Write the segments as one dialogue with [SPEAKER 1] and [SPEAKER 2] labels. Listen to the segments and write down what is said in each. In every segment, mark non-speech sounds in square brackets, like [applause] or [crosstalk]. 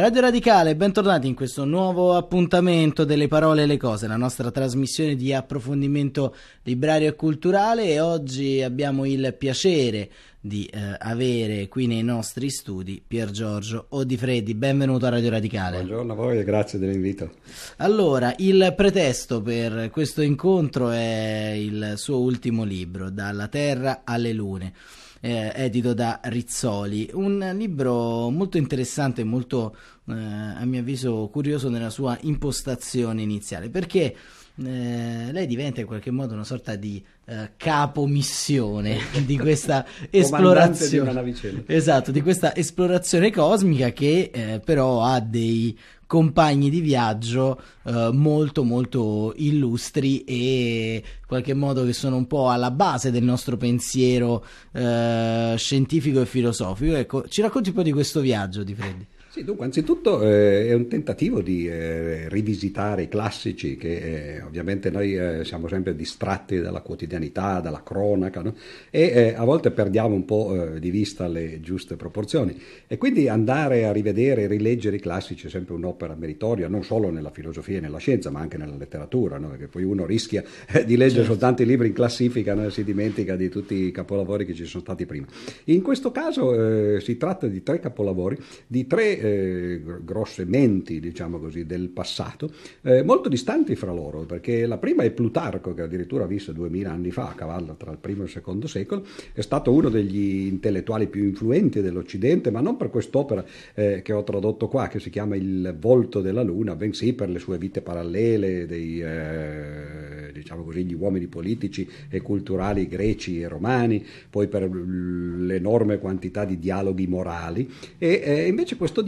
[SPEAKER 1] Radio Radicale, bentornati in questo nuovo appuntamento delle parole e le cose, la nostra trasmissione di approfondimento librario e culturale e oggi abbiamo il piacere di eh, avere qui nei nostri studi Pier Giorgio Odifreddi. Benvenuto a Radio Radicale.
[SPEAKER 2] Buongiorno a voi e grazie dell'invito.
[SPEAKER 1] Allora, il pretesto per questo incontro è il suo ultimo libro, Dalla Terra alle Lune eh, edito da Rizzoli. Un libro molto interessante e molto, eh, a mio avviso, curioso nella sua impostazione iniziale, perché eh, lei diventa in qualche modo una sorta di eh, capo missione [laughs] di questa esplorazione
[SPEAKER 2] di
[SPEAKER 1] esatto di questa esplorazione cosmica che eh, però ha dei compagni di viaggio eh, molto molto illustri e in qualche modo che sono un po' alla base del nostro pensiero eh, scientifico e filosofico. Ecco, ci racconti un po' di questo viaggio di Freddy?
[SPEAKER 2] Sì, dunque, anzitutto eh, è un tentativo di eh, rivisitare i classici che eh, ovviamente noi eh, siamo sempre distratti dalla quotidianità, dalla cronaca no? e eh, a volte perdiamo un po' eh, di vista le giuste proporzioni e quindi andare a rivedere e rileggere i classici è sempre un'opera meritoria, non solo nella filosofia e nella scienza ma anche nella letteratura, no? perché poi uno rischia di leggere certo. soltanto i libri in classifica no? e si dimentica di tutti i capolavori che ci sono stati prima. In questo caso si tratta di tre capolavori, di tre eh, grosse menti, diciamo così, del passato, eh, molto distanti fra loro, perché la prima è Plutarco, che addirittura visse duemila anni fa, a cavallo tra il primo e il secondo secolo, è stato uno degli intellettuali più influenti dell'Occidente, ma non per quest'opera eh, che ho tradotto qua, che si chiama Il volto della luna, bensì per le sue vite parallele dei, eh, diciamo così, gli uomini politici e culturali greci e romani, poi per l'enorme quantità di dialoghi morali, e eh, invece questo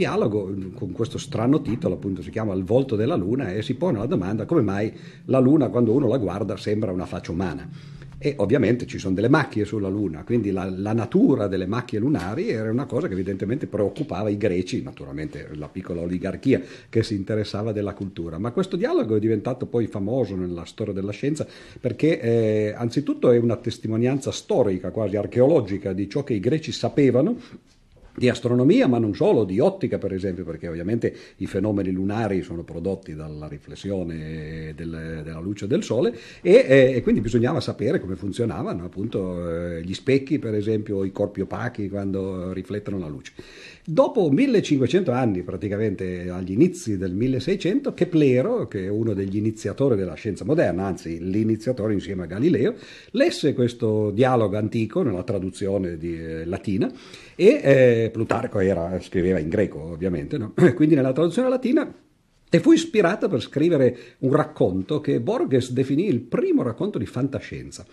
[SPEAKER 2] con questo strano titolo, appunto si chiama Il volto della luna e si pone la domanda come mai la luna quando uno la guarda sembra una faccia umana. E ovviamente ci sono delle macchie sulla Luna, quindi la, la, natura delle macchie lunari era una cosa che evidentemente preoccupava i greci, naturalmente la piccola oligarchia che si interessava della cultura. Ma questo dialogo è diventato poi famoso nella storia della scienza perché eh, anzitutto è una testimonianza storica, quasi archeologica, di ciò che i greci sapevano di astronomia, ma non solo, di ottica per esempio, perché ovviamente i fenomeni lunari sono prodotti dalla riflessione del, della luce del Sole e, eh, e, quindi bisognava sapere come funzionavano appunto eh, gli specchi per esempio, i corpi opachi quando riflettono la luce. Dopo 1500 anni, praticamente agli inizi del 1600, Keplero, che è uno degli iniziatori della scienza moderna, anzi l'iniziatore insieme a Galileo, lesse questo dialogo antico nella traduzione di, eh, latina e eh, Plutarco era, scriveva in greco ovviamente, no? [laughs] quindi nella traduzione latina e fu ispirata per scrivere un racconto che Borges definì il primo racconto di fantascienza.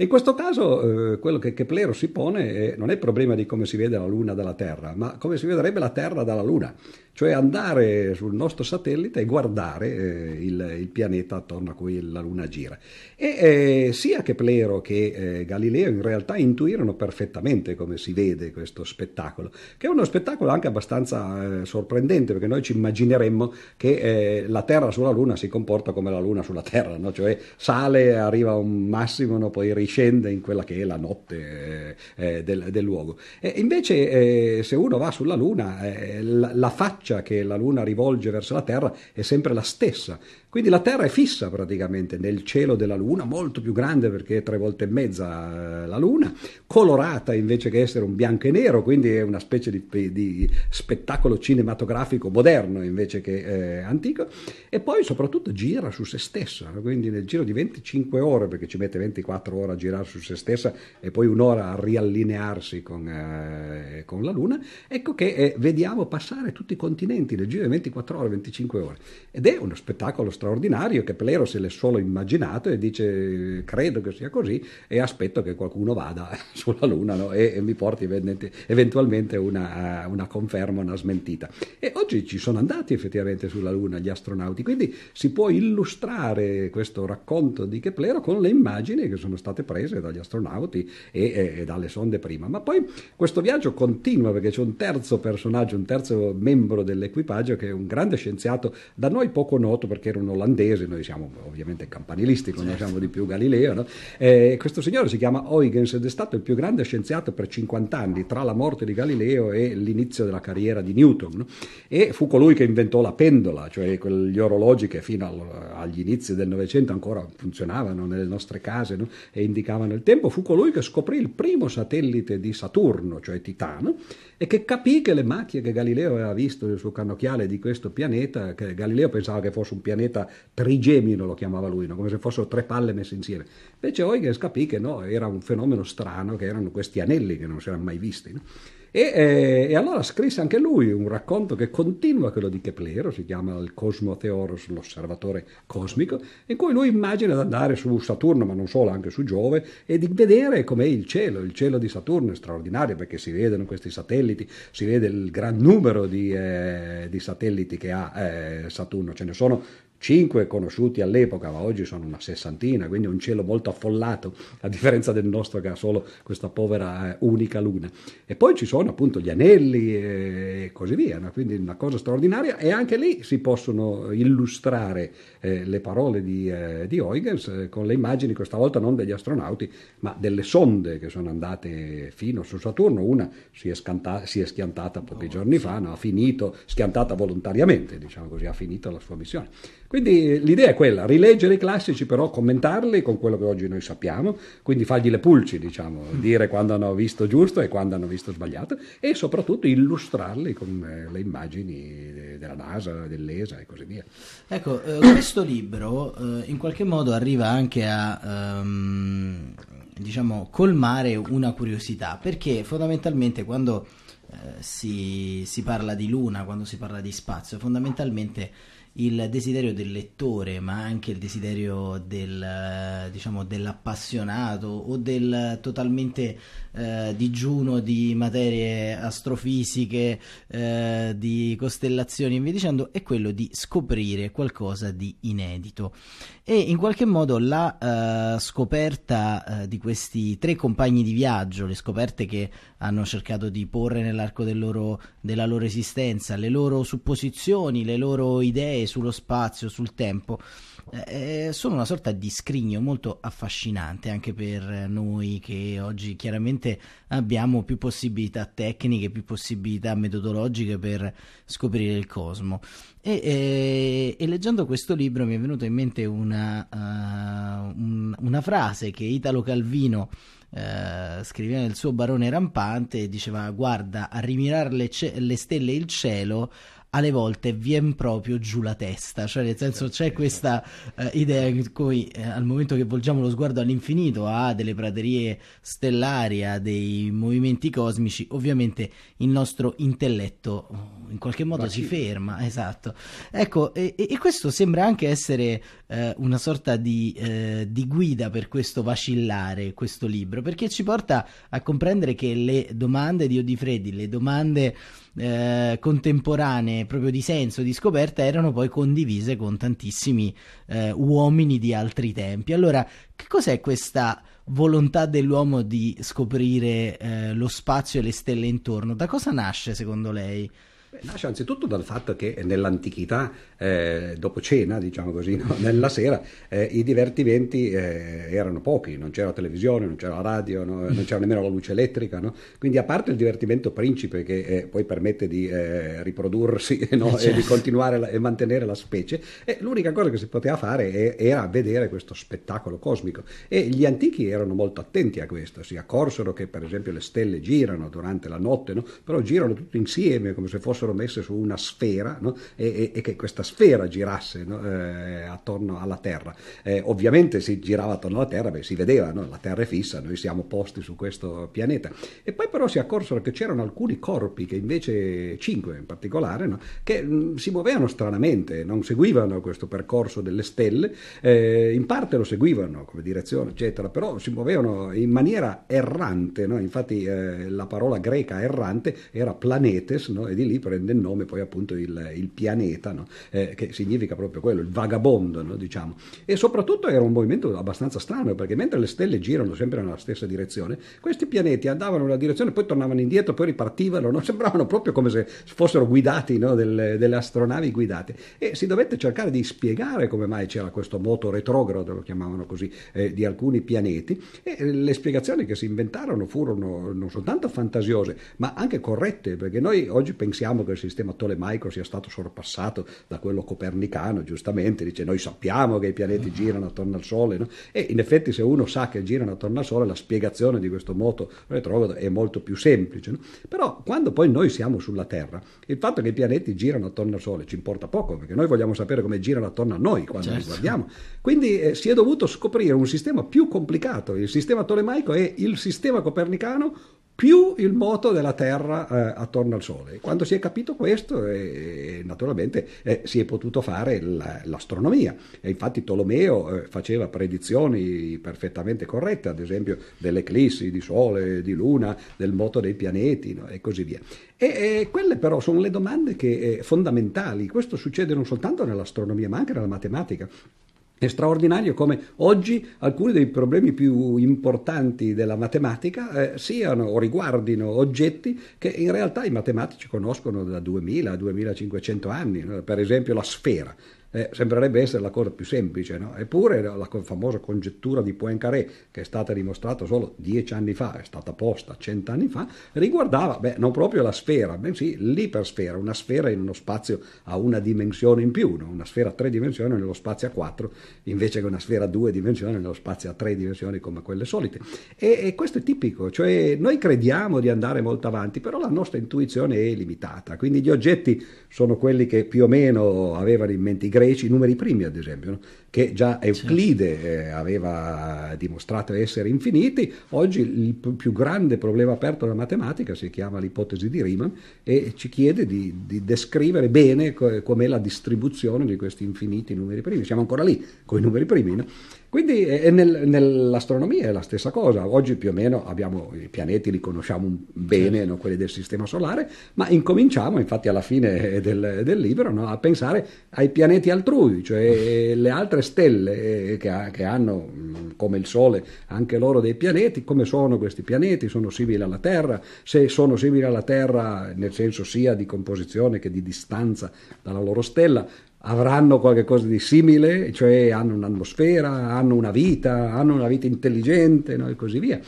[SPEAKER 2] In questo caso eh, quello che Keplero si pone è, non è il problema di come si vede la Luna dalla Terra, ma come si vedrebbe la Terra dalla Luna, cioè andare sul nostro satellite e guardare eh, il, il, pianeta attorno a cui la Luna gira. E eh, sia Keplero che eh, Galileo in realtà intuirono perfettamente come si vede questo spettacolo, che è uno spettacolo anche abbastanza eh, sorprendente, perché noi ci immagineremmo che eh, la Terra sulla Luna si comporta come la Luna sulla Terra, no? cioè sale, arriva a un massimo, no? poi riscende in quella che è la notte eh, del, del, luogo. E invece se uno va sulla Luna, la, la faccia faccia che la Luna rivolge verso la Terra è sempre la stessa. Quindi la Terra è fissa praticamente nel cielo della Luna, molto più grande perché è tre volte e mezza eh, la Luna, colorata invece che essere un bianco e nero, quindi è una specie di, di spettacolo cinematografico moderno invece che eh, antico, e poi soprattutto gira su se stessa, quindi nel giro di 25 ore, perché ci mette 24 ore a girare su se stessa e poi un'ora a riallinearsi con, eh, con la Luna, ecco che eh, vediamo passare tutti i continenti nel giro di 24 ore, 25 ore, ed è uno spettacolo straordinario che Plero se l'è solo immaginato e dice credo che sia così e aspetto che qualcuno vada [laughs] sulla Luna no? e, e, mi porti eventualmente una, una, conferma, una smentita. E oggi ci sono andati effettivamente sulla Luna gli astronauti, quindi si può illustrare questo racconto di Keplero con le immagini che sono state prese dagli astronauti e, e, e dalle sonde prima. Ma poi questo viaggio continua perché c'è un terzo personaggio, un terzo membro dell'equipaggio che è un grande scienziato da noi poco noto perché era un olandese, noi siamo ovviamente campanilisti, conosciamo certo. di più Galileo, no? eh, questo signore si chiama Huygens ed è stato il più grande scienziato per 50 anni tra la morte di Galileo e l'inizio della carriera di Newton no? e fu colui che inventò la pendola, cioè gli orologi che fino al, agli inizi del Novecento ancora funzionavano nelle nostre case no? e indicavano il tempo, fu colui che scoprì il primo satellite di Saturno, cioè Titano, e che capì che le macchie che Galileo aveva visto nel suo cannocchiale di questo pianeta, che Galileo pensava che fosse un pianeta trigemino, lo chiamava lui, no? come se fossero tre palle messe insieme. Invece Huygens capì che no, era un fenomeno strano, che erano questi anelli che non si erano mai visti. No? E, eh, e, allora scrisse anche lui un racconto che continua quello di Keplero, si chiama il Cosmo Theoros, l'osservatore cosmico, in cui lui immagina di andare su Saturno, ma non solo, anche su Giove, e di vedere com'è il cielo. Il cielo di Saturno è straordinario perché si vedono questi satelliti, si vede il gran numero di, eh, di satelliti che ha eh, Saturno, ce ne sono cinque conosciuti all'epoca, ma oggi sono una sessantina, quindi un cielo molto affollato, a differenza del nostro che ha solo questa povera eh, unica luna. E poi ci sono appunto gli anelli e così via, no? quindi una cosa straordinaria e anche lì si possono illustrare eh, le parole di, eh, di Huygens eh, con le immagini, questa volta non degli astronauti, ma delle sonde che sono andate fino su Saturno. Una si è, scanta- si è schiantata pochi oh, giorni fa, no? ha finito, schiantata volontariamente, diciamo così, ha finito la sua missione. Quindi l'idea è quella, rileggere i classici però commentarli con quello che oggi noi sappiamo, quindi fargli le pulci, diciamo, dire quando hanno visto giusto e quando hanno visto sbagliato e soprattutto illustrarli con eh, le immagini della NASA, dell'ESA e così via.
[SPEAKER 1] Ecco, eh, questo libro eh, in qualche modo arriva anche a... Um, diciamo, colmare una curiosità, perché fondamentalmente quando eh, si, si parla di luna, quando si parla di spazio, fondamentalmente il desiderio del lettore, ma anche il desiderio del, diciamo, dell'appassionato o del totalmente eh, digiuno di materie astrofisiche, eh, di costellazioni e via dicendo, è quello di scoprire qualcosa di inedito. E in qualche modo la uh, scoperta uh, di questi tre compagni di viaggio, le scoperte che hanno cercato di porre nell'arco del loro, della loro esistenza, le loro supposizioni, le loro idee sullo spazio, sul tempo, eh, sono una sorta di scrigno molto affascinante anche per noi che oggi chiaramente abbiamo più possibilità tecniche, più possibilità metodologiche per scoprire il cosmo. E, eh, e leggendo questo libro mi è venuta in mente una, uh, un, una frase che Italo Calvino Uh, scriveva nel suo barone rampante diceva guarda a rimirare le, ce- le stelle e il cielo alle volte viene proprio giù la testa, cioè nel senso c'è questa uh, idea in cui uh, al momento che volgiamo lo sguardo all'infinito a delle praterie stellari, a dei movimenti cosmici, ovviamente il nostro intelletto uh, in qualche modo si ferma, esatto. Ecco, e, e, questo sembra anche essere una sorta di, di guida per questo vacillare, questo libro, perché ci porta a comprendere che le domande di Odifreddi, le domande eh, contemporanee proprio di senso, di scoperta, erano poi condivise con tantissimi eh, uomini di altri tempi. Allora, che cos'è questa volontà dell'uomo di scoprire eh, lo spazio e le stelle intorno? Da cosa nasce secondo lei?
[SPEAKER 2] Nasce anzitutto dal fatto che nell'antichità, eh, dopo cena, diciamo così, no? [laughs] nella sera, eh, i divertimenti eh, erano pochi, non c'era televisione, non c'era radio, no? non c'era nemmeno la luce elettrica, no? quindi a parte il divertimento principe che eh, poi permette di eh, riprodursi [laughs] certo. e di certo. continuare la, e mantenere la specie, eh, l'unica cosa che si poteva fare era vedere questo spettacolo cosmico e gli antichi erano molto attenti a questo, si accorsero che per esempio le stelle girano durante la notte, però girano tutte insieme come se fossero fossero messe su una sfera no? e, e, e, che questa sfera girasse no? eh, attorno alla Terra. Eh, ovviamente si girava attorno alla Terra, beh, si vedeva, no? la Terra è fissa, noi siamo posti su questo pianeta. E poi però si accorsero che c'erano alcuni corpi, che invece cinque in particolare, che mh, mm, si muovevano stranamente, non seguivano questo percorso delle stelle, eh, in parte lo seguivano come direzione, eccetera, però si muovevano in maniera errante, infatti eh, la parola greca errante era planetes, e di lì prende il nome poi appunto il, il pianeta, no? eh, che significa proprio quello, il vagabondo, no? diciamo. E soprattutto era un movimento abbastanza strano, perché mentre le stelle girano sempre nella stessa direzione, questi pianeti andavano in una direzione, poi tornavano indietro, poi ripartivano, no? [laughs] sembravano proprio come se fossero guidati, delle, delle astronavi guidate. E si dovette cercare di spiegare come mai c'era questo moto retrogrado, lo chiamavano così, eh, di alcuni pianeti, e le spiegazioni che si inventarono furono non soltanto fantasiose, ma anche corrette, perché noi oggi pensiamo che il sistema tolemaico sia stato sorpassato da quello copernicano, giustamente, dice noi sappiamo che i pianeti girano attorno al Sole, no? e in effetti se uno sa che girano attorno al Sole, la spiegazione di questo moto retrogrado è molto più semplice. No? Però quando poi noi siamo sulla Terra, il fatto che i pianeti girano attorno al Sole ci importa poco, perché noi vogliamo sapere come girano attorno a noi quando certo. li guardiamo. Quindi eh, si è dovuto scoprire un sistema più complicato. Il sistema tolemaico è il sistema copernicano più il moto della Terra eh, attorno al Sole. Quando si è capito questo, eh, naturalmente eh, si è potuto fare la, l'astronomia. E infatti Tolomeo eh, faceva predizioni perfettamente corrette, ad esempio delle eclissi di Sole, di Luna, del moto dei pianeti no? e così via. E, e, quelle però sono le domande che, eh, fondamentali. Questo succede non soltanto nell'astronomia, ma anche nella matematica. È straordinario come oggi alcuni dei problemi più importanti della matematica eh, siano o riguardino oggetti che in realtà i matematici conoscono da 2000 a 2500 anni, per esempio la sfera. Eh, sembrerebbe essere la cosa più semplice, no? eppure la famosa congettura di Poincaré, che è stata dimostrata solo dieci anni fa, è stata posta cent'anni fa, riguardava beh, non proprio la sfera, bensì l'ipersfera, una sfera in uno spazio a una dimensione in più, no? una sfera a tre dimensioni nello spazio a quattro, invece che una sfera a due dimensioni nello spazio a tre dimensioni come quelle solite. E, e questo è tipico, cioè noi crediamo di andare molto avanti, però la nostra intuizione è limitata, quindi gli oggetti sono quelli che più o meno avevano in mente i greci, i numeri primi ad esempio, no? che già Euclide eh, aveva dimostrato essere infiniti, oggi il più grande problema aperto dalla matematica si chiama l'ipotesi di Riemann e ci chiede di, di descrivere bene co- com'è la distribuzione di questi infiniti numeri primi, siamo ancora lì con i numeri primi. No? Quindi eh, nel, nell'astronomia è la stessa cosa, oggi più o meno abbiamo i pianeti, li conosciamo bene, no, quelli del Sistema Solare, ma incominciamo infatti alla fine del, del libro no, a pensare ai pianeti altrui, cioè [laughs] le altre stelle eh, che, che, hanno come il Sole anche loro dei pianeti, come sono questi pianeti, sono simili alla Terra, se sono simili alla Terra nel senso sia di composizione che di distanza dalla loro stella, avranno qualcosa di simile, cioè hanno un'atmosfera, hanno una vita, hanno una vita intelligente no? e così via.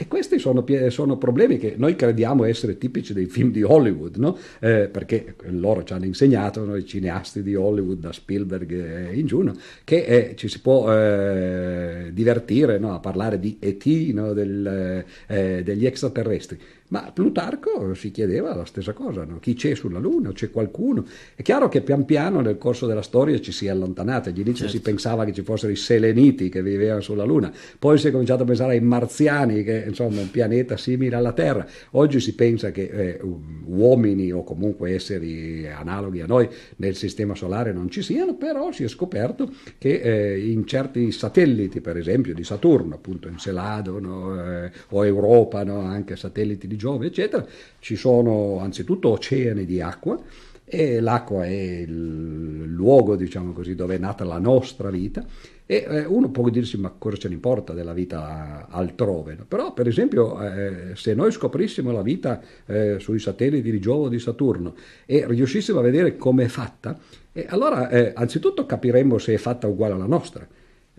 [SPEAKER 2] E questi sono, sono, problemi che noi crediamo essere tipici dei film di Hollywood, no? eh, perché loro ci hanno insegnato, no, i cineasti di Hollywood, da Spielberg in giù, no? che eh, ci si può eh, divertire a parlare di ET, del, eh, degli extraterrestri. Ma Plutarco si chiedeva la stessa cosa, no? chi c'è sulla Luna, c'è qualcuno. È chiaro che pian piano nel corso della storia ci si è allontanati, all'inizio certo. si pensava che ci fossero i seleniti che vivevano sulla Luna, poi si è cominciato a pensare ai marziani, che insomma un pianeta simile alla Terra. Oggi si pensa che eh, uomini o comunque esseri analoghi a noi nel sistema solare non ci siano, però si è scoperto che eh, in certi satelliti, per esempio di Saturno, appunto Encelado no? eh, o Europa, no? anche satelliti di Giove, eccetera, ci sono anzitutto oceani di acqua e l'acqua è il luogo, diciamo così, dove è nata la nostra vita e eh, uno può dirsi ma cosa ce ne importa della vita altrove, però per esempio eh, se noi scoprissimo la vita eh, sui satelliti di Giove o di Saturno e riuscissimo a vedere come è fatta, eh, allora eh, anzitutto capiremmo se è fatta uguale alla nostra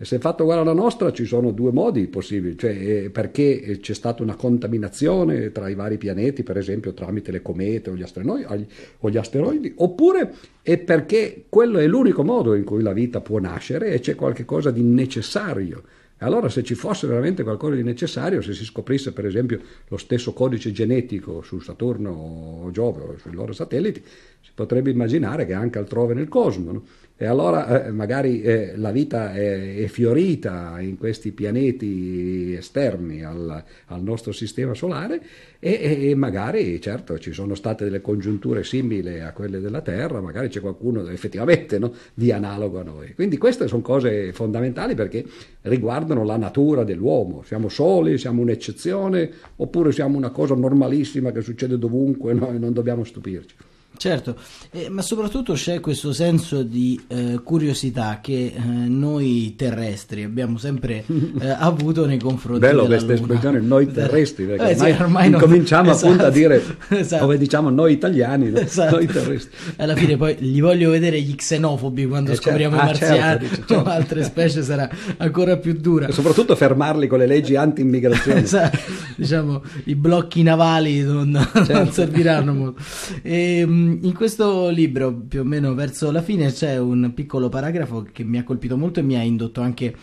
[SPEAKER 2] e se è fatto uguale alla nostra ci sono due modi possibili, cioè eh, perché c'è stata una contaminazione tra i vari pianeti, per esempio tramite le comete o gli, asteroidi, o gli asteroidi, oppure è perché quello è l'unico modo in cui la vita può nascere e c'è qualcosa di necessario. Allora se ci fosse veramente qualcosa di necessario, se si scoprisse per esempio lo stesso codice genetico su Saturno o Giove o sui loro satelliti, si potrebbe immaginare che anche altrove nel cosmo. No? E allora eh, magari eh, la vita è, è, fiorita in questi pianeti esterni al, al nostro sistema solare e, e, magari, certo, ci sono state delle congiunture simili a quelle della Terra, magari c'è qualcuno effettivamente no, di analogo a noi. Quindi queste sono cose fondamentali perché riguardano la natura dell'uomo. Siamo soli, siamo un'eccezione oppure siamo una cosa normalissima che succede dovunque no, e non dobbiamo stupirci.
[SPEAKER 1] Certo, eh, ma soprattutto c'è questo senso di eh, curiosità che eh, noi terrestri abbiamo sempre [laughs] eh, avuto nei confronti
[SPEAKER 2] Bello
[SPEAKER 1] della
[SPEAKER 2] questa
[SPEAKER 1] Luna.
[SPEAKER 2] espressione, noi terrestri, perché
[SPEAKER 1] Eh, sì,
[SPEAKER 2] ormai,
[SPEAKER 1] ormai non-
[SPEAKER 2] incominciamo appunto a
[SPEAKER 1] Esatto,
[SPEAKER 2] dire, [laughs]
[SPEAKER 1] esatto.
[SPEAKER 2] come diciamo noi italiani?
[SPEAKER 1] Esatto.
[SPEAKER 2] noi terrestri.
[SPEAKER 1] Alla fine poi li voglio vedere gli xenofobi quando
[SPEAKER 2] Eh, certo.
[SPEAKER 1] scopriamo
[SPEAKER 2] Ah,
[SPEAKER 1] i marziani
[SPEAKER 2] certo, dice, certo.
[SPEAKER 1] o altre specie sarà ancora più dura.
[SPEAKER 2] E soprattutto fermarli con le leggi anti-immigrazione. [laughs]
[SPEAKER 1] Esatto, diciamo i blocchi navali non, non
[SPEAKER 2] Certo.
[SPEAKER 1] serviranno molto. E, mh, in questo libro, più o meno verso la fine, c'è un piccolo paragrafo che mi ha colpito molto e mi ha indotto anche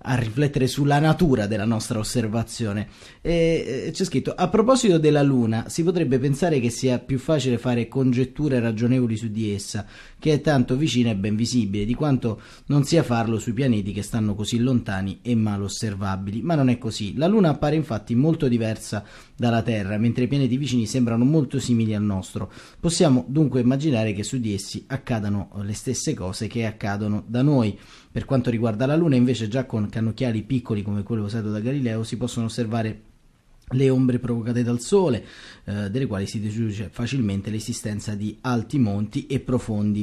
[SPEAKER 1] a riflettere sulla natura della nostra osservazione. E, c'è scritto: A proposito della Luna, si potrebbe pensare che sia più facile fare congetture ragionevoli su di essa, che è tanto vicina e ben visibile, di quanto non sia farlo sui pianeti che stanno così lontani e mal osservabili. Ma non è così. La Luna appare infatti molto diversa dalla Terra, mentre i pianeti vicini sembrano molto simili al nostro. Possiamo dunque immaginare che su di essi accadano le stesse cose che accadono da noi. Per quanto riguarda la Luna, invece, già con cannocchiali piccoli come quello usato da Galileo, si possono osservare le ombre provocate dal Sole, eh, delle quali si deduce facilmente l'esistenza di alti monti e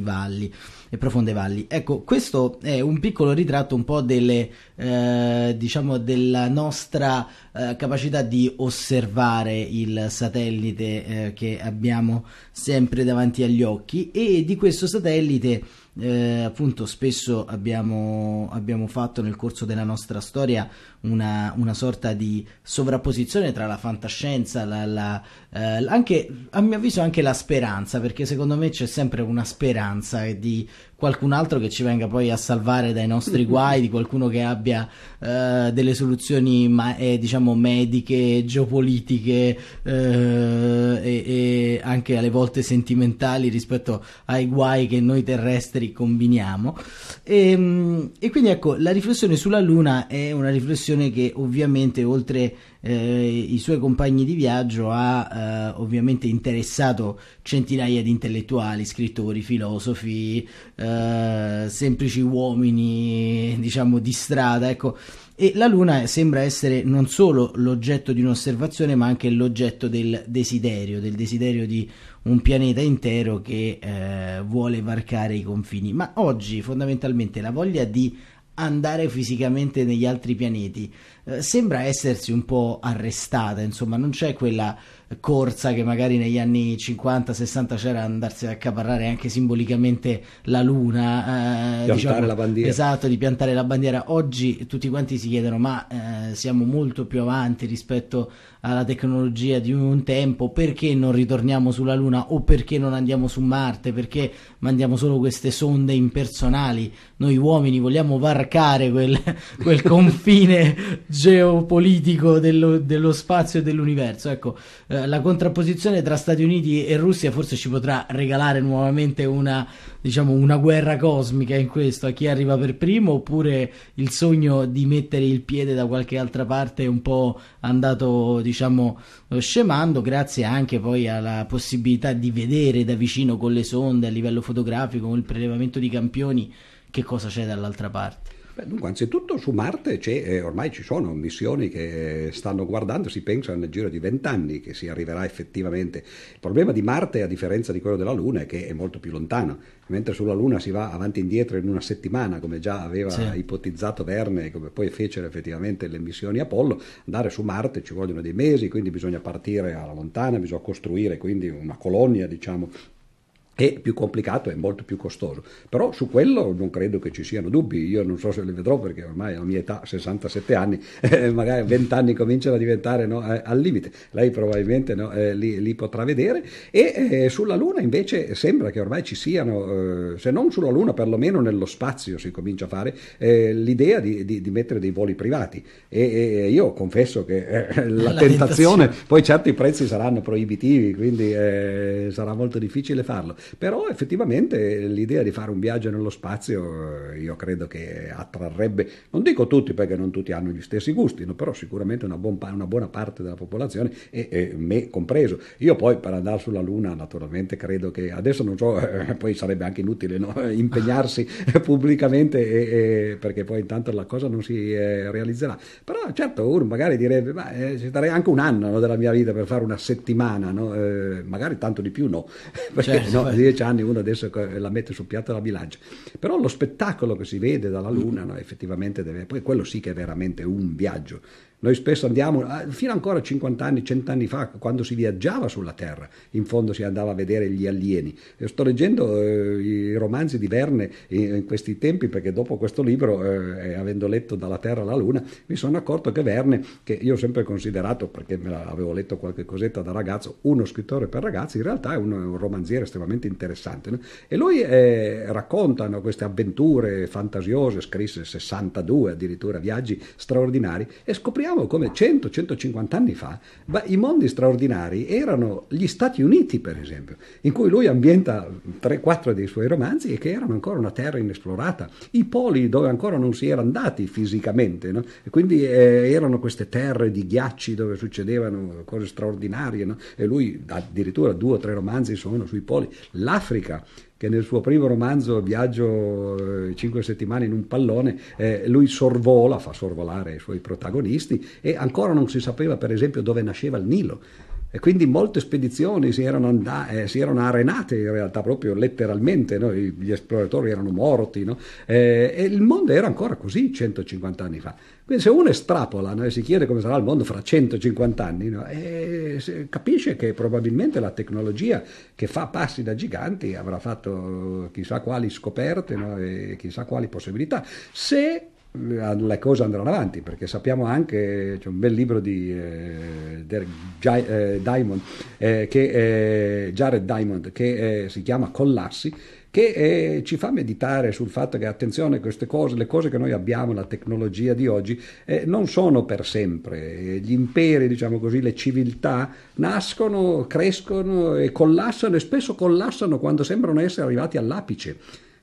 [SPEAKER 1] valli. E profonde valli. Ecco, questo è un piccolo ritratto un po' delle, eh, diciamo, della nostra eh, capacità di osservare il satellite eh, che abbiamo sempre davanti agli occhi e di questo satellite eh, appunto spesso abbiamo, abbiamo fatto nel corso della nostra storia una, una sorta di sovrapposizione tra la fantascienza, la, la, eh, anche, a mio avviso anche la speranza, perché secondo me c'è sempre una speranza di qualcun altro che ci venga poi a salvare dai nostri [laughs] guai, di qualcuno che abbia eh, delle soluzioni ma, eh, diciamo mediche, geopolitiche eh, e, e anche alle volte sentimentali rispetto ai guai che noi terrestri combiniamo. E, mm, e quindi ecco, la riflessione sulla Luna è una riflessione che ovviamente oltre eh, i suoi compagni di viaggio ha eh, ovviamente interessato centinaia di intellettuali, scrittori, filosofi, eh, semplici uomini, diciamo, di strada, ecco. E la Luna sembra essere non solo l'oggetto di un'osservazione, ma anche l'oggetto del desiderio, del desiderio di un pianeta intero che eh, vuole varcare i confini. Ma oggi fondamentalmente la voglia di andare fisicamente negli altri pianeti eh, sembra essersi un po' arrestata, insomma, non c'è quella corsa che magari negli anni 50-60 c'era andarsi ad accaparrare anche simbolicamente la luna, eh,
[SPEAKER 2] Piantare la bandiera.
[SPEAKER 1] Esatto, di piantare la bandiera. Oggi tutti quanti si chiedono: ma eh, siamo molto più avanti rispetto alla tecnologia di un tempo, perché non ritorniamo sulla Luna o perché non andiamo su Marte? Perché mandiamo solo queste sonde impersonali? Noi uomini vogliamo varcare quel, [laughs] quel confine geopolitico dello, dello spazio e dell'universo. Ecco, eh, la contrapposizione tra Stati Uniti e Russia forse ci potrà regalare nuovamente una, diciamo, una guerra cosmica in questo, a chi arriva per primo, oppure il sogno di mettere il piede da qualche altra parte è un po' andato, diciamo, scemando, grazie anche poi alla possibilità di vedere da vicino con le sonde a livello fotografico, con il prelevamento di campioni, che cosa c'è dall'altra parte.
[SPEAKER 2] Beh, dunque, anzitutto su Marte c'è, eh, ormai ci sono missioni che stanno guardando, si pensa nel giro di vent'anni che si arriverà effettivamente. Il problema di Marte, a differenza di quello della Luna, è che è molto più lontano, mentre sulla Luna si va avanti e indietro in una settimana, come già aveva
[SPEAKER 1] Sì.
[SPEAKER 2] ipotizzato Verne e come poi fecero effettivamente le missioni Apollo, andare su Marte ci vogliono dei mesi, quindi bisogna partire alla lontana, bisogna costruire quindi una colonia, diciamo, è più complicato e molto più costoso. Però su quello non credo che ci siano dubbi. Io non so se li vedrò perché ormai alla mia età, 67 anni, [laughs] eh, magari 20 anni cominciano a diventare no, eh, al limite. Lei probabilmente no, eh, li, li, potrà vedere. E eh, sulla Luna invece sembra che ormai ci siano, eh, se non sulla Luna, perlomeno nello spazio si comincia a fare eh, l'idea di, di, di, mettere dei voli privati. E, e io confesso che la, la, tentazione, tentazione, poi certo i prezzi saranno proibitivi, quindi sarà molto difficile farlo però effettivamente l'idea di fare un viaggio nello spazio io credo che attrarrebbe, non dico tutti perché non tutti hanno gli stessi gusti, no? però sicuramente una, buon, una, buona parte della popolazione e, e, me compreso. Io poi per andare sulla Luna naturalmente credo che adesso non so, eh, poi sarebbe anche inutile no? impegnarsi [laughs] pubblicamente e, e, perché poi intanto la cosa non si eh, realizzerà. Però certo uno magari direbbe, ma eh, ci darei anche un anno no, della mia vita per fare una settimana, eh, magari tanto di più no, [laughs] perché
[SPEAKER 1] certo,
[SPEAKER 2] dieci anni uno adesso la mette sul piatto della bilancia. Però lo spettacolo che si vede dalla Luna, no, effettivamente deve, poi quello sì che è veramente un viaggio. Noi spesso andiamo, ah, fino ancora 50 anni, 100 anni fa, quando si viaggiava sulla Terra, in fondo si andava a vedere gli alieni. Io sto leggendo eh, i romanzi di Verne in, in, questi tempi perché dopo questo libro, eh, avendo letto Dalla Terra alla Luna, mi sono accorto che Verne, che io ho sempre considerato, perché me l'avevo letto qualche cosetta da ragazzo, uno scrittore per ragazzi, in realtà è un, un romanziere estremamente interessante. No? E lui eh, racconta no, queste avventure fantasiose, scrisse 62 addirittura viaggi straordinari e scopriamo come 100-150 anni fa i mondi straordinari erano gli Stati Uniti, per esempio, in cui lui ambienta 3-4 dei suoi romanzi e che erano ancora una terra inesplorata, i poli dove ancora non si era andati fisicamente, no? e quindi eh, erano queste terre di ghiacci dove succedevano cose straordinarie, no? e lui addirittura due o tre romanzi sono sui poli, l'Africa che nel suo primo romanzo Viaggio eh, cinque settimane in un pallone, eh, lui sorvola, fa sorvolare i suoi protagonisti e ancora non si sapeva per esempio dove nasceva il Nilo. E quindi molte spedizioni si erano, and- eh, si erano arenate in realtà proprio letteralmente, no? gli esploratori erano morti no? eh, e il mondo era ancora così 150 anni fa. Quindi se uno estrapola no, e si chiede come sarà il mondo fra 150 anni, no, capisce che probabilmente la tecnologia che fa passi da giganti avrà fatto chissà quali scoperte e chissà quali possibilità. Se le cose andranno avanti perché sappiamo anche c'è un bel libro di eh, Derek eh, Diamond eh, che, Jared Diamond che eh, si chiama Collassi che eh, ci fa meditare sul fatto che, attenzione, queste cose, le cose che noi abbiamo, la tecnologia di oggi, eh, non sono per sempre. Gli imperi, diciamo così, le civiltà nascono, crescono e collassano e spesso collassano quando sembrano essere arrivati all'apice.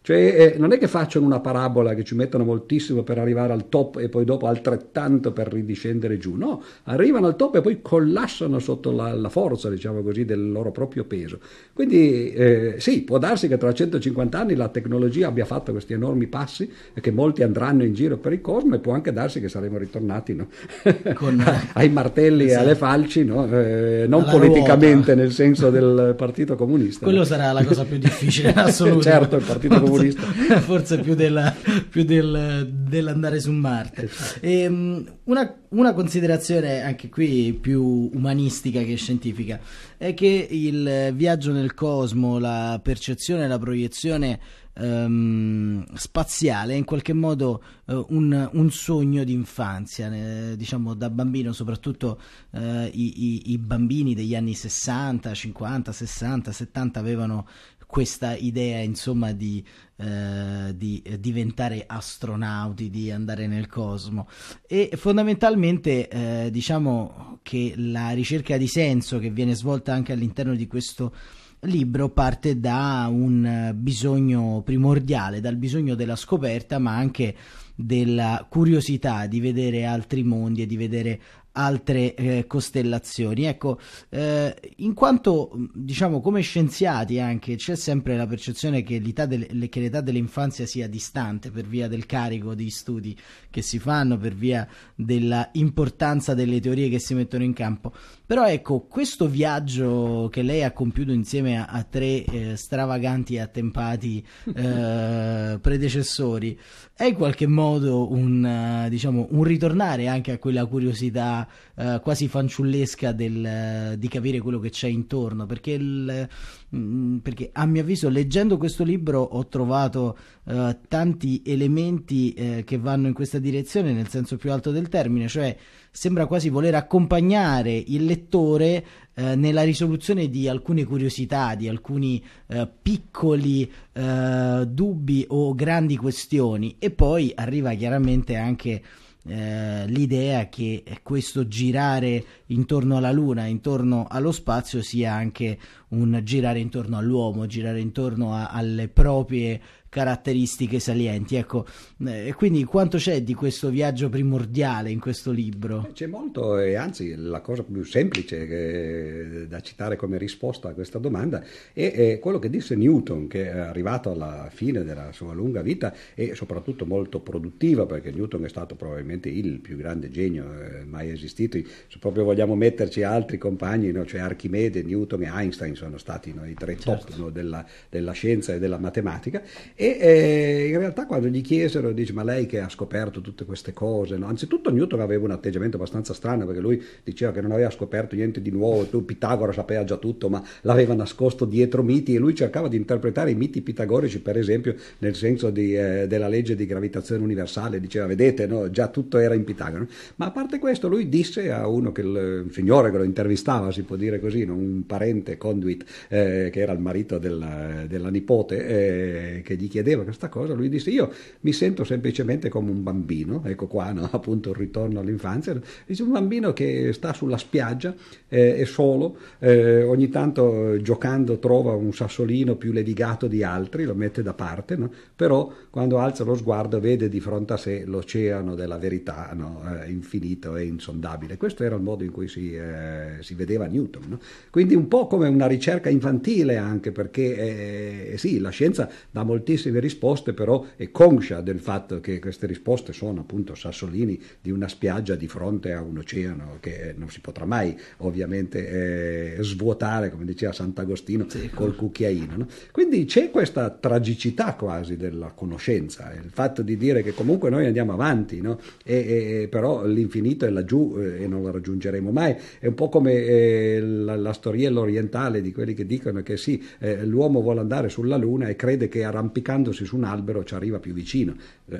[SPEAKER 2] Cioè, eh, non è che facciano una parabola che ci mettono moltissimo per arrivare al top e poi dopo altrettanto per ridiscendere giù. No, arrivano al top e poi collassano sotto la, la forza, diciamo così, del loro proprio peso. Quindi eh, sì, può darsi che tra 150 anni la tecnologia abbia fatto questi enormi passi e che molti andranno in giro per il cosmo e può anche darsi che saremo ritornati no? [laughs] Con, [laughs] ai martelli esatto. e alle falci, no? eh, non Alla politicamente ruota. nel senso del Partito Comunista.
[SPEAKER 1] Quello sarà la cosa più difficile [laughs] assoluto.
[SPEAKER 2] certo, il Partito Comunista comunista. [laughs]
[SPEAKER 1] Forse più, della, più del, dell'andare su Marte. Esatto. E, ehm, una, una, considerazione anche qui più umanistica che scientifica è che il viaggio nel cosmo, la percezione la proiezione Um, spaziale è in qualche modo uh, un, un, sogno di infanzia, eh, diciamo da bambino, soprattutto uh, i, i, i, bambini degli anni 60, 50, 60, 70 avevano questa idea insomma di, eh, di, diventare astronauti, di andare nel cosmo. E fondamentalmente eh, diciamo che la ricerca di senso che viene svolta anche all'interno di questo libro parte da un bisogno primordiale, dal bisogno della scoperta ma anche della curiosità di vedere altri mondi e di vedere altre eh, costellazioni. Ecco, eh, in quanto diciamo come scienziati anche c'è sempre la percezione che l'età, delle, che l'età dell'infanzia sia distante per via del carico di studi che si fanno, per via della importanza delle teorie che si mettono in campo. Però ecco, questo viaggio che lei ha compiuto insieme a, a tre eh, stravaganti e attempati [laughs] eh, predecessori è in qualche modo un, diciamo, un ritornare anche a quella curiosità uh, quasi fanciullesca del, uh, di capire quello che c'è intorno, perché, il, mh, mm, perché, a mio avviso leggendo questo libro ho trovato uh, tanti elementi eh, che vanno in questa direzione nel senso più alto del termine, cioè sembra quasi voler accompagnare il lettore eh, nella risoluzione di alcune curiosità, di alcuni eh, piccoli eh, dubbi o grandi questioni. E poi arriva chiaramente anche eh, l'idea che questo girare intorno alla Luna, intorno allo spazio, sia anche un girare intorno all'uomo, girare intorno a, alle proprie caratteristiche salienti. Ecco, eh, quindi quanto c'è di questo viaggio primordiale in questo libro?
[SPEAKER 2] C'è molto e anzi la cosa più semplice che, da citare come risposta a questa domanda è, è, quello che disse Newton, che è arrivato alla fine della sua lunga vita e soprattutto molto produttiva, perché Newton è stato probabilmente il più grande genio eh, mai esistito. Se proprio vogliamo metterci altri compagni, no? cioè Archimede, Newton e Einstein sono stati no, i tre certo. top no, della, della, scienza e della matematica e eh, in realtà quando gli chiesero, dice ma lei che ha scoperto tutte queste cose, no? anzitutto Newton aveva un atteggiamento abbastanza strano perché lui diceva che non aveva scoperto niente di nuovo, tu Pitagora sapeva già tutto ma l'aveva nascosto dietro miti e lui cercava di interpretare i miti pitagorici per esempio nel senso di, eh, della legge di gravitazione universale, diceva vedete no, già tutto era in Pitagora, ma a parte questo lui disse a uno che il signore che lo intervistava, si può dire così, no? un parente conduit eh, che era il marito della, della nipote eh, che gli chiedeva questa cosa, lui disse io mi sento semplicemente come un bambino, ecco qua no? [laughs] appunto il ritorno all'infanzia, dice un bambino che sta sulla spiaggia, eh, è solo, eh, ogni tanto giocando trova un sassolino più levigato di altri, lo mette da parte, no? però quando alza lo sguardo vede di fronte a sé l'oceano della verità no? eh, infinito e insondabile. Questo era il modo in cui si, eh, si vedeva Newton. Quindi un po' come una ricerca infantile anche perché eh, sì, la scienza dà moltissime risposte, però è conscia del fatto che queste risposte sono appunto sassolini di una spiaggia di fronte a un oceano che non si potrà mai ovviamente eh, svuotare, come diceva Sant'Agostino, sì, col cucchiaino. No? Quindi c'è questa tragicità quasi della conoscenza, il fatto di dire che comunque noi andiamo avanti, no? e, e, però l'infinito è laggiù eh, e non lo raggiungeremo mai. È un po' come eh, la, la, storiella orientale di quelli che dicono che sì, eh, l'uomo vuole andare sulla Luna e crede che arrampicandosi su un albero ci arriva più vicino.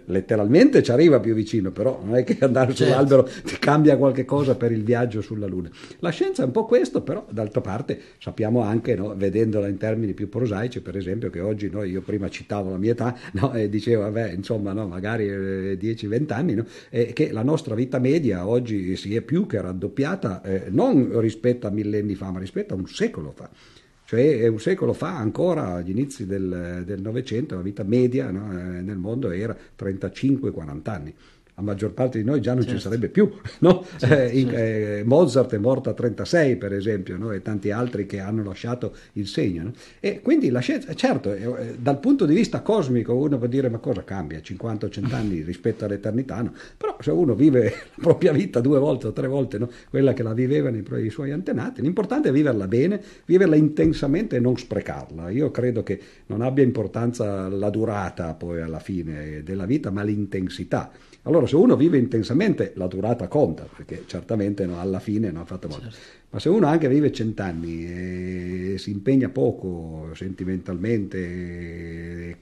[SPEAKER 2] Letteralmente ci arriva più vicino, però non è che andare certo. sull'albero ti cambia qualche cosa per il viaggio sulla Luna. La scienza è un po' questo, però d'altra parte sappiamo anche, no, vedendola in termini più prosaici, per esempio, che oggi no, io prima citavo la mia età no, e dicevo, vabbè, insomma, magari eh, 10-20 anni, eh, che la nostra vita media oggi si è più che raddoppiata, eh, non rispetto a millenni fa, ma rispetto a un secolo fa cioè un secolo fa ancora agli inizi del Novecento la vita media no, eh, nel mondo era 35-40 anni la maggior parte di noi già non certo. ci sarebbe più. No? Certo, eh, certo. Eh, Mozart è morto a 36, per esempio, no? e tanti altri che hanno lasciato il segno. No? E quindi la scienza, certo, eh, dal punto di vista cosmico uno può dire ma cosa cambia? 50 o 100 anni [laughs] rispetto all'eternità? Però se uno vive la propria vita due volte o tre volte quella che la vivevano i, i suoi antenati, l'importante è viverla bene, viverla intensamente e non sprecarla. Io credo che non abbia importanza la durata poi alla fine della vita, ma l'intensità. Allora se uno vive intensamente la durata conta, perché certamente no, alla fine non ha fatto molto. Certo. Ma se uno anche vive cent'anni e si impegna poco sentimentalmente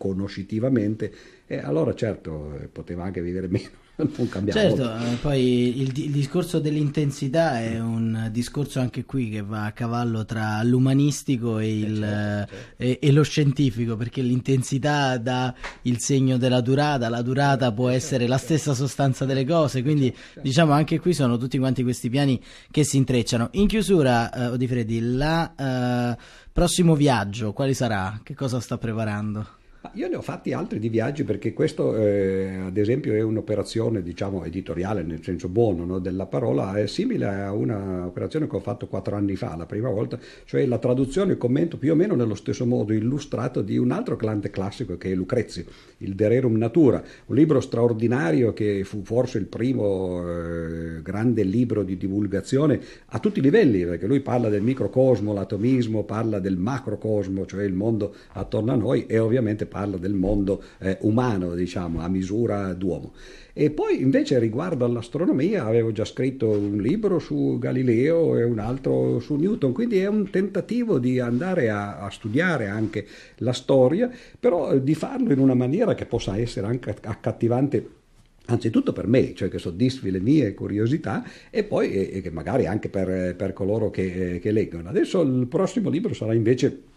[SPEAKER 2] conoscitivamente, eh, allora certo poteva anche vivere [laughs] meno. non cambia
[SPEAKER 1] certo, eh, poi il, il, discorso dell'intensità è un discorso anche qui che va a cavallo tra l'umanistico e, il, certo, certo. E, e, lo scientifico, perché l'intensità dà il segno della durata, la durata può certo, essere la stessa sostanza delle cose, quindi diciamo anche qui sono tutti quanti questi piani che si intrecciano. In chiusura, eh, Odifredi, il eh, prossimo viaggio quale sarà? Che cosa sta preparando?
[SPEAKER 2] Io ne ho fatti altri di viaggi perché questo, eh, ad esempio, è un'operazione, diciamo, editoriale nel senso buono no, della parola, è simile a un'operazione che ho fatto quattro anni fa, la prima volta, cioè la traduzione e commento più o meno nello stesso modo illustrato di un altro grande classico che è Lucrezio, il De Rerum Natura, un libro straordinario che fu forse il primo eh, grande libro di divulgazione a tutti i livelli, perché lui parla del microcosmo, l'atomismo, parla del macrocosmo, cioè il mondo attorno a noi e ovviamente parla del mondo eh, umano, diciamo, a misura d'uomo. E poi invece riguardo all'astronomia avevo già scritto un libro su Galileo e un altro su Newton, quindi è un tentativo di andare a, a studiare anche la storia, però eh, di farlo in una maniera che possa essere anche accattivante anzitutto per me, cioè che soddisfi le mie curiosità e poi e, che magari anche per, per coloro che, che leggono. Adesso il prossimo libro sarà invece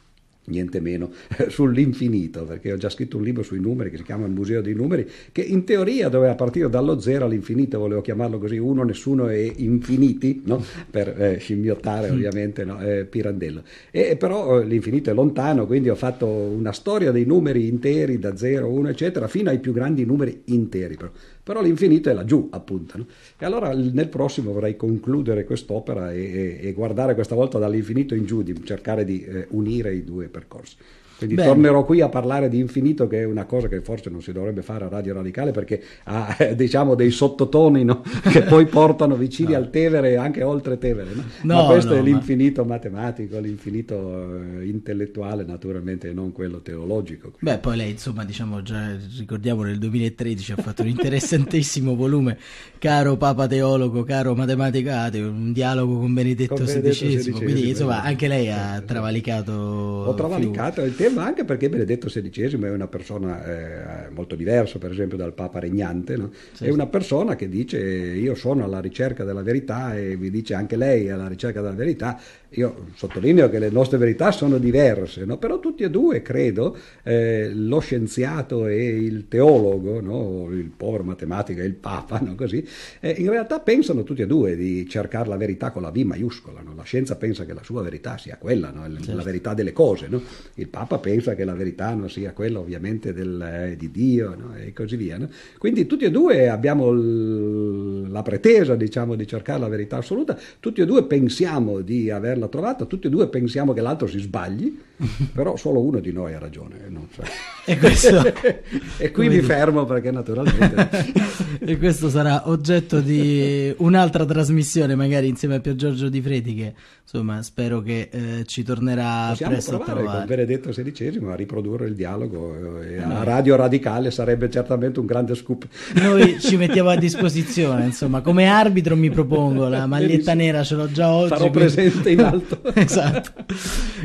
[SPEAKER 2] niente meno [laughs] sull'infinito, perché ho già scritto un libro sui numeri che si chiama Il Museo dei Numeri, che in teoria doveva partire dallo zero all'infinito, volevo chiamarlo così, uno, nessuno e infiniti, no? per eh, scimmiottare mm. ovviamente no? eh, Pirandello. E, però eh, l'infinito è lontano, quindi ho fatto una storia dei numeri interi, da 0, 1, eccetera, fino ai più grandi numeri interi. Però però l'infinito è laggiù, appunto. No? E allora nel prossimo vorrei concludere quest'opera e, e, e, guardare questa volta dall'infinito in giù, di cercare di eh, unire i due percorsi. Quindi Bene. tornerò qui a parlare di infinito, che è una cosa che forse non si dovrebbe fare a Radio Radicale perché ha [laughs] diciamo dei sottotoni no? [laughs] che poi portano vicini no. al Tevere e anche oltre Tevere. No? Ma questo è l'infinito ma... matematico, l'infinito eh, intellettuale naturalmente e non quello teologico.
[SPEAKER 1] Beh, poi lei insomma diciamo già ricordiamo nel 2013 ha fatto un interessantissimo [laughs] volume, caro Papa Teologo, caro Matematica Ateo, un dialogo con Benedetto, con Benedetto XVI, XVI, quindi insomma anche lei ha travalicato.
[SPEAKER 2] Ho travalicato il tema anche perché Benedetto XVI è una persona eh, molto diversa per esempio dal Papa regnante, no? sì, è una persona che dice io sono alla ricerca della verità e vi dice anche lei alla ricerca della verità, io sottolineo che le nostre verità sono diverse, no? però tutti e due credo, eh, lo scienziato e il teologo, no? il povero matematico e il Papa, no? Così, eh, in realtà pensano tutti e due di cercare la verità con la V maiuscola, la scienza pensa che la sua verità sia quella, certo. la verità delle cose, il Papa pensa che la verità non sia quella ovviamente del, eh, di Dio e così via. Quindi tutti e due abbiamo l- la pretesa diciamo, di cercare la verità assoluta, tutti e due pensiamo di averla l'ha trovata, tutti e due pensiamo che l'altro si sbagli, [laughs] però solo uno di noi ha ragione. So.
[SPEAKER 1] E, questo, [laughs]
[SPEAKER 2] e qui mi fermo perché naturalmente... [laughs]
[SPEAKER 1] e questo sarà oggetto di un'altra trasmissione, magari insieme a Pier Giorgio Di Fredi, che insomma spero che eh, ci tornerà
[SPEAKER 2] Possiamo
[SPEAKER 1] presto
[SPEAKER 2] provare a trovare. con Benedetto XVI a riprodurre il dialogo eh, a Radio Radicale sarebbe certamente un grande scoop.
[SPEAKER 1] Noi ci mettiamo a disposizione, insomma, come arbitro mi propongo, la maglietta nera ce l'ho già oggi.
[SPEAKER 2] Sarò quindi... presente in alto. [laughs]
[SPEAKER 1] esatto.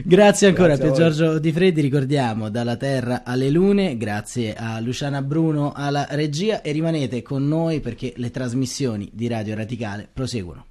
[SPEAKER 1] Grazie ancora grazie a Giorgio Di Freddi, ricordiamo dalla Terra alle Lune, grazie a Luciana Bruno alla regia e rimanete con noi perché le trasmissioni di Radio Radicale proseguono.